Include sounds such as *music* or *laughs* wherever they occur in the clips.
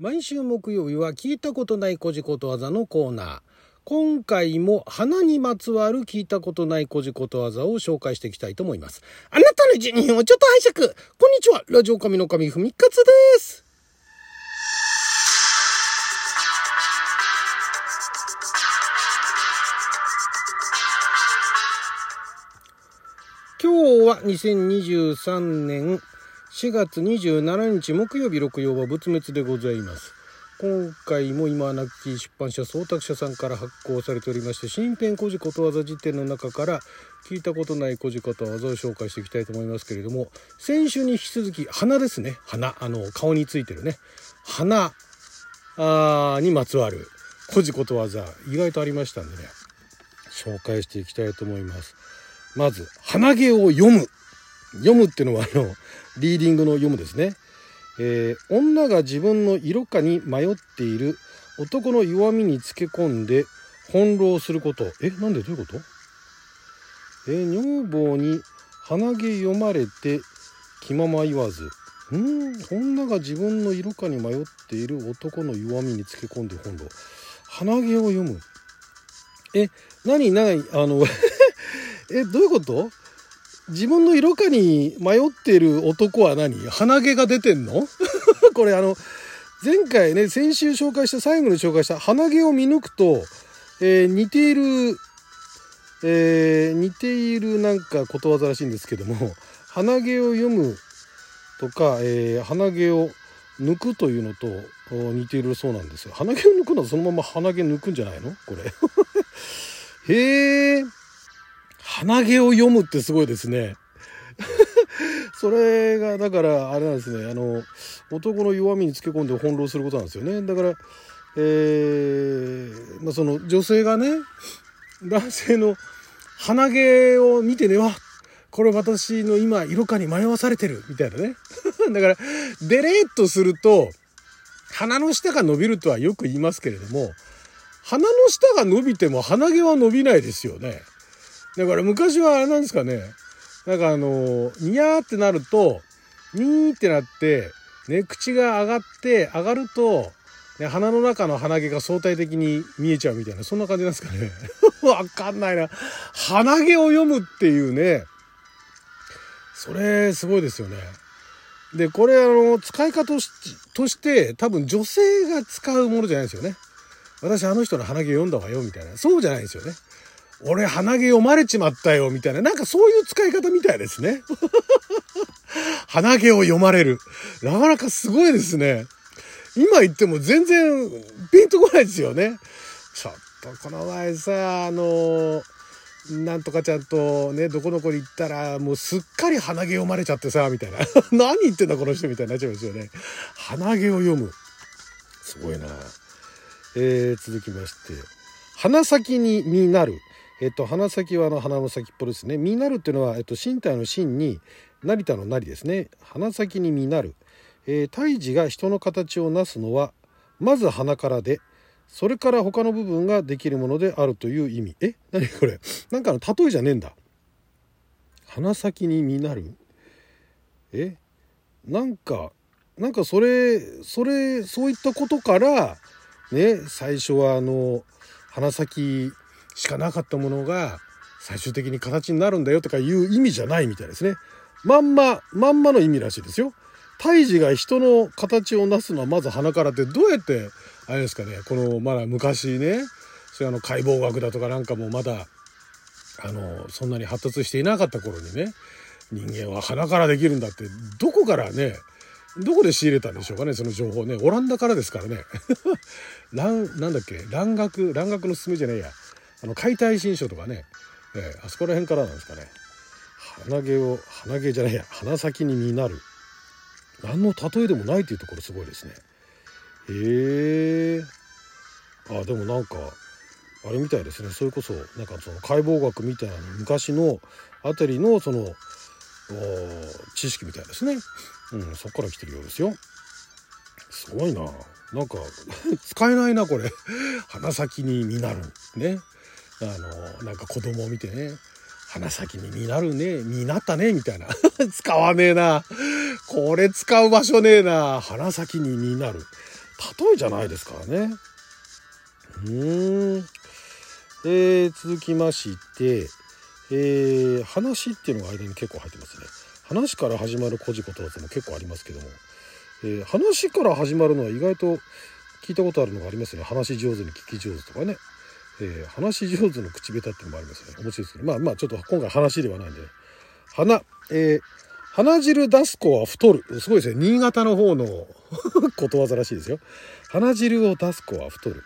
毎週木曜日は聞いたことないこじことわざのコーナー。今回も花にまつわる聞いたことないこじことわざを紹介していきたいと思います。あなたの12分をちょっと拝借こんにちはラジオ神の神ふみかつです今日は2023年4月27日木曜日六曜は仏滅でございます。今回も今亡き出版社総託社さんから発行されておりまして新編古事ことわざ辞典の中から聞いたことない古事ことわざを紹介していきたいと思いますけれども先週に引き続き花ですね。花あの顔についてるね。花にまつわる古事ことわざ意外とありましたんでね紹介していきたいと思います。まず鼻毛を読む。読むっていうのはあのリーディングの読むですね。えー女が自分の色化に迷っている。男の弱みにつけ込んで翻弄すること。えなんで？どういうこと？え女房に鼻毛読まれて気まま言わず。ん？女が自分の色化に迷っている。男の弱みにつけ込んで翻弄。鼻毛を読む。え何？何あの *laughs* えどういうこと？自分の色化に迷っている男は何？鼻毛が出てんの？*laughs* これあの前回ね先週紹介した最後に紹介した鼻毛を見抜くと、えー似ている、えー似ているなんかことわざらしいんですけども *laughs* 鼻毛を読むとか、えー鼻毛を抜くというのと似ているそうなんですよ。鼻毛を抜くのはそのまま鼻毛抜くんじゃないの？これ。*laughs* へえ鼻毛を読むってすごいですね。*laughs* それがだからあれなんですねあの男の弱みにつけ込んで翻弄することなんですよねだからえーまあ、その女性がね男性の鼻毛を見てねわこれ私の今色化に迷わされてるみたいなね *laughs* だからデレーっとすると鼻の下が伸びるとはよく言いますけれども鼻の下が伸びても鼻毛は伸びないですよね。だから昔はあれなんですかね。なんかあの、ニヤーってなると、ニーってなって、ね、口が上がって、上がると、ね、鼻の中の鼻毛が相対的に見えちゃうみたいな、そんな感じなんですかね。*laughs* わかんないな。鼻毛を読むっていうね、それ、すごいですよね。で、これあの、使い方としとして、多分女性が使うものじゃないですよね。私あの人の鼻毛読んだわよ、みたいな。そうじゃないですよね。俺鼻毛読まれちまったよ、みたいな。なんかそういう使い方みたいですね。*laughs* 鼻毛を読まれる。なかなかすごいですね。今言っても全然ピンとこないですよね。ちょっとこの前さ、あの、なんとかちゃんとね、どこどこに行ったら、もうすっかり鼻毛読まれちゃってさ、みたいな。*laughs* 何言ってんだこの人みたいになっちゃいますよね。鼻毛を読む。すごいな。えー、続きまして。鼻先に実なる。えっと、鼻先はあの鼻の先っぽですね。実なるっていうのは、えっと、身体の身に、成田の成ですね。鼻先に実なる。えー、胎児が人の形をなすのは、まず鼻からで、それから他の部分ができるものであるという意味。え？何これ？なんかの例えじゃねえんだ。鼻先に実なる？え？なんか、なんかそれ、それ、そういったことから、ね、最初はあの、鼻先しかなかったものが、最終的に形になるんだよとかいう意味じゃないみたいですね。まんま、まんまの意味らしいですよ。胎児が人の形をなすのはまず鼻からってどうやって、あれですかね、この、まだ昔ね、そういうあの解剖学だとかなんかもまだ、あの、そんなに発達していなかった頃にね、人間は鼻からできるんだって、どこからね、どこで仕入れたんでしょうかね、その情報ね。オランダからですからね。*laughs* なん、なんだっけ、蘭学、蘭学のすすめじゃねえや。あの、解体新書とかね、えーあそこら辺からなんですかね。鼻毛を、鼻毛じゃないや、鼻先に実なる。何の例えでもないというところすごいですね。へえ。あ、でもなんか、あれみたいですね。それこそ、なんかその解剖学みたいな昔のあたりのその、知識みたいですね。うん、そこから来てるようですよ。すごいな。なんか、*laughs* 使えないな、これ。鼻先に実なる。ね。あの、なんか子供を見てね。鼻先に実なるね。実なったね。みたいな。*laughs* 使わねえな。これ使う場所ねえな。鼻先に実なる。例えじゃないですからねうんえー、続きましてえー、話っていうのが間に結構入ってますね話から始まる古事ことわざも結構ありますけども、えー、話から始まるのは意外と聞いたことあるのがありますね話上手に聞き上手とかね、えー、話上手の口下手っていうのもありますね。面白いですけど。まあまあちょっと今回話ではないんで、ね、花えー、鼻汁出す子は太る。すごいですね。新潟の方の *laughs* ことわざらしいですよ。鼻汁を出す子は太る。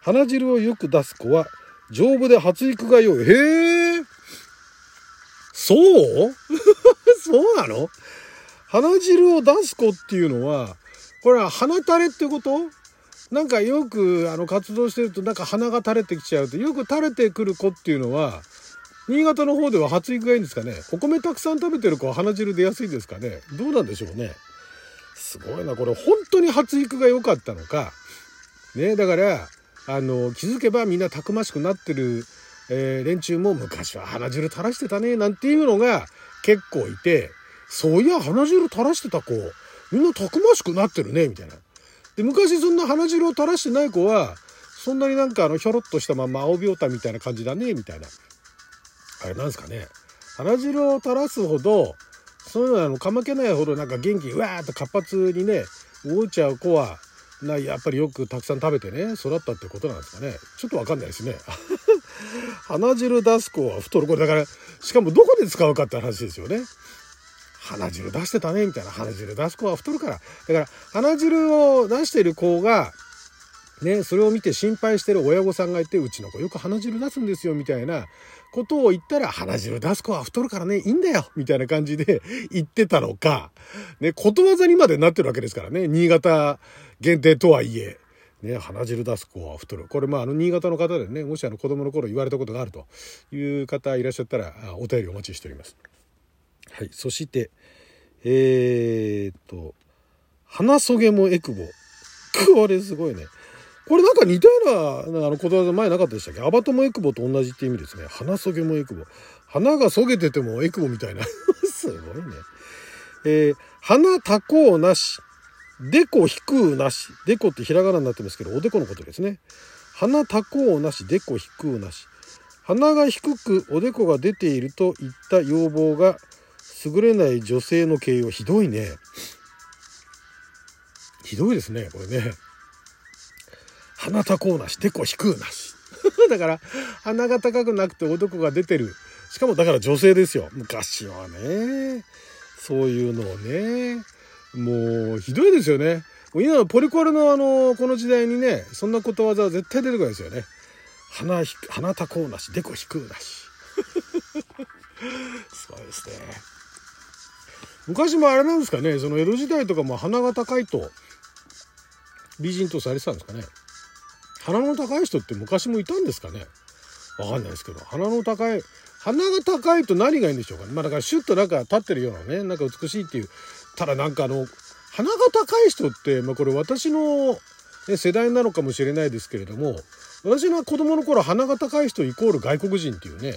鼻汁をよく出す子は丈夫で発育が良い。へえそう？*laughs* そうなの？鼻汁を出す子っていうのはこれは鼻垂れってこと？なんかよくあの活動してるとなんか鼻が垂れてきちゃうとよく垂れてくる子っていうのは新潟の方では発育がいいんですかね？お米たくさん食べてる子は鼻汁出やすいですかね？どうなんでしょうね？すごいなこれ本当に発育が良かったのか。ねだからあの気づけばみんなたくましくなってるえー、連中も昔は鼻汁垂らしてたねなんていうのが結構いてそういや鼻汁垂らしてた子みんなたくましくなってるねみたいな。で昔そんな鼻汁を垂らしてない子はそんなになんかあのひょろっとしたまま青びょうたみたいな感じだねみたいな。あれなんですかね。鼻汁を垂らすほどそういうのはあのかまけないほどなんか元気にわーっと活発にね動いちゃう子はなやっぱりよくたくさん食べてね育ったってことなんですかね。ちょっとわかんないですね。*laughs* 鼻汁出す子は太るこれだからしかもどこで使うかって話ですよね。鼻汁出してたねみたいな鼻汁出す子は太るからだから鼻汁を出してる子がねそれを見て心配してる親御さんがいてうちの子よく鼻汁出すんですよみたいなことを言ったら鼻汁出す子は太るからねいいんだよみたいな感じで *laughs* 言ってたのかねことわざにまでなってるわけですからね新潟限定とはいえね、鼻汁出す子は太る。これ、まあ、あの、新潟の方でね、もしあの、子供の頃言われたことがあるという方いらっしゃったら、お便りお待ちしております。はい。そして、えー、っと、鼻そげもエクボ。*laughs* これすごいね。これなんか似たような、あの、ことわざ前なかったでしたっけ？アバトもエクボと同じって意味ですね。鼻そげもエクボ。鼻がそげててもエクボみたいな。*laughs* すごいね。えー、鼻たこうなし。でこ引くなし。でこってひらがなになってますけど、おでこのことですね。鼻たこうなし、でこ引くなし。鼻が低くおでこが出ているといった要望が優れない女性の形容。ひどいね。ひどいですね、これね。鼻たこうなし、でこ引くなし。*laughs* だから、鼻が高くなくておでこが出てる。しかもだから女性ですよ。昔はね。そういうのをね。もうひどいですよね。今のポリコレのあの、この時代にね、そんなことわざは絶対出てこないですよね。鼻、鼻たこうなし、でこ引くなし。すごいですね。昔もあれなんですかね、その江戸時代とかも鼻が高いと美人とされてたんですかね。鼻の高い人って昔もいたんですかね。わかんないですけど、鼻の高い、鼻が高いと何がいいんでしょうかね。まあだからシュッとなんか立ってるようなね、なんか美しいっていうただなんかあの鼻が高い人って、まあ、これ私の、ね、世代なのかもしれないですけれども私の子供の頃鼻が高い人イコール外国人っていうね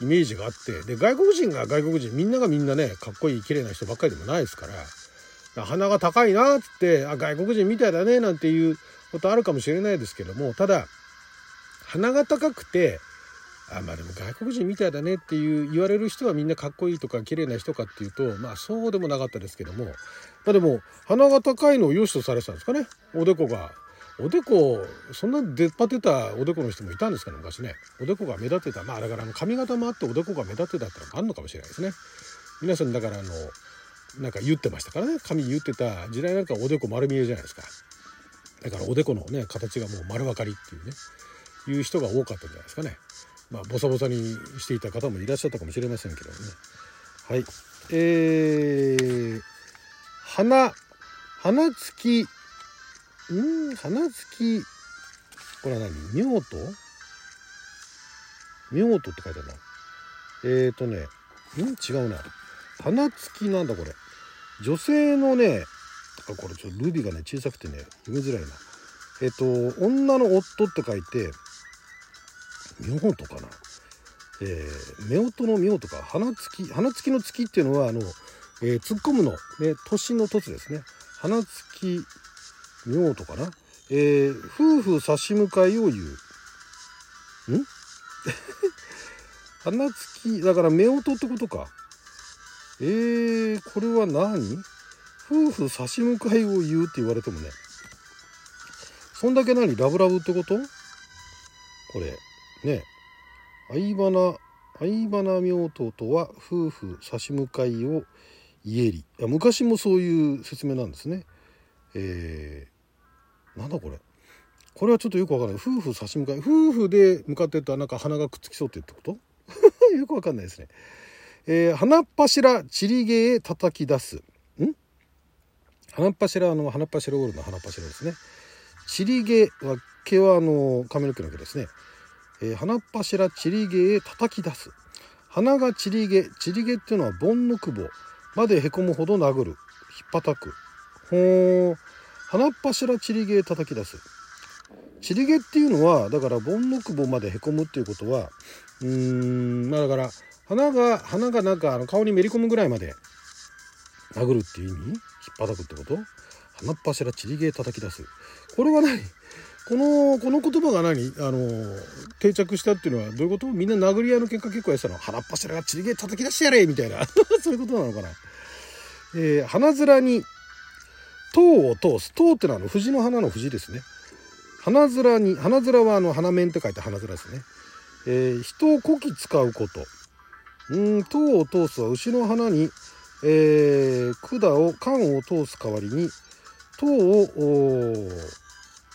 イメージがあってで外国人が外国人みんながみんなねかっこいい綺麗な人ばっかりでもないですから鼻が高いなっつってあ外国人みたいだねなんていうことあるかもしれないですけどもただ鼻が高くてあまあでも外国人みたいだねっていう言われる人はみんなかっこいいとか綺麗な人かっていうとまあそうでもなかったですけどもまあでも鼻が高いのを良しとされてたんですかね。おでこが。おでこそんな出っ張ってたおでこの人もいたんですかね昔ね。おでこが目立ってた。まあだから髪型もあっておでこが目立ってたってのがあるのかもしれないですね。皆さんだからあのなんか言ってましたからね。髪言ってた時代なんかおでこ丸見えじゃないですか。だからおでこのね形がもう丸分かりっていうね。いう人が多かったんじゃないですかね。まあ、ボサボサにしていた方もいらっしゃったかもしれませんけどね。はい。えー、花、花付き、ん花付き、これは何？妙と？妙とって書いてあるな。えーとね、ん？違うな。花付きなんだこれ。女性のね、あ、これちょっとルビがね、小さくてね、読みづらいな。えっ、ー、と、女の夫って書いて、妙とかな、えー、夫婦の妙とか花付き花付きの月っていうのはあの、えー、突っ込むの、ね、年の凸ですね花付き妙とかな？えー、夫婦差し向かいを言う。ん？*laughs* 花付き、だから夫婦ってことか。えー、これは何？夫婦差し向かいを言うって言われてもね。そんだけ何？ラブラブってこと？これ。ね。相花、相花夫婦とは夫婦差し向かいを言えり。昔もそういう説明なんですね。えー、なんだこれ。これはちょっとよくわからない。夫婦差し向かい。夫婦で向かってったらなんか鼻がくっつきそうってってこと？*laughs* よくわかんないですね。えー、花っ柱ちりげへ叩き出す。ん？花っ柱の花っ柱オールの花っ柱ですね。ちりげは毛はあの髪の毛の毛ですね。えー、花っ柱ちりげへ叩き出す。花がちりげ、ちりげっていうのは盆の久保までへこむほど殴る。引っ叩く。ほー。花っ柱ちりげへ叩き出す。ちりげっていうのは、だから盆の久保までへこむっていうことは、うーん、まあだから、花が、花がなんかあの顔にめり込むぐらいまで殴るっていう意味？引っ叩くってこと？花っ柱ちりげへ叩き出す。これは何？この、この言葉が何？あの、定着したっていうのはどういうこと？みんな殴り合いの喧嘩結構やってたの？腹っ柱がちりげ叩き出してやれみたいな。*laughs* そういうことなのかな？えー、花面に、塔を通す。塔ってのはあの、藤の花の藤ですね。花面に、花面はあの、花面って書いて花面ですね。えー、人をこき使うこと。うん、塔を通すは牛の花に、えー、管を、管を通す代わりに、塔を、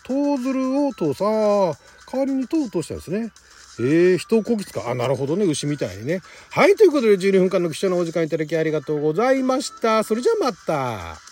トーズルを通す。ああ、代わりに塔を通したんですね。えー、人をこき使う。あ、なるほどね。牛みたいにね。はい、ということで12分間の貴重なお時間いただきありがとうございました。それじゃあまた。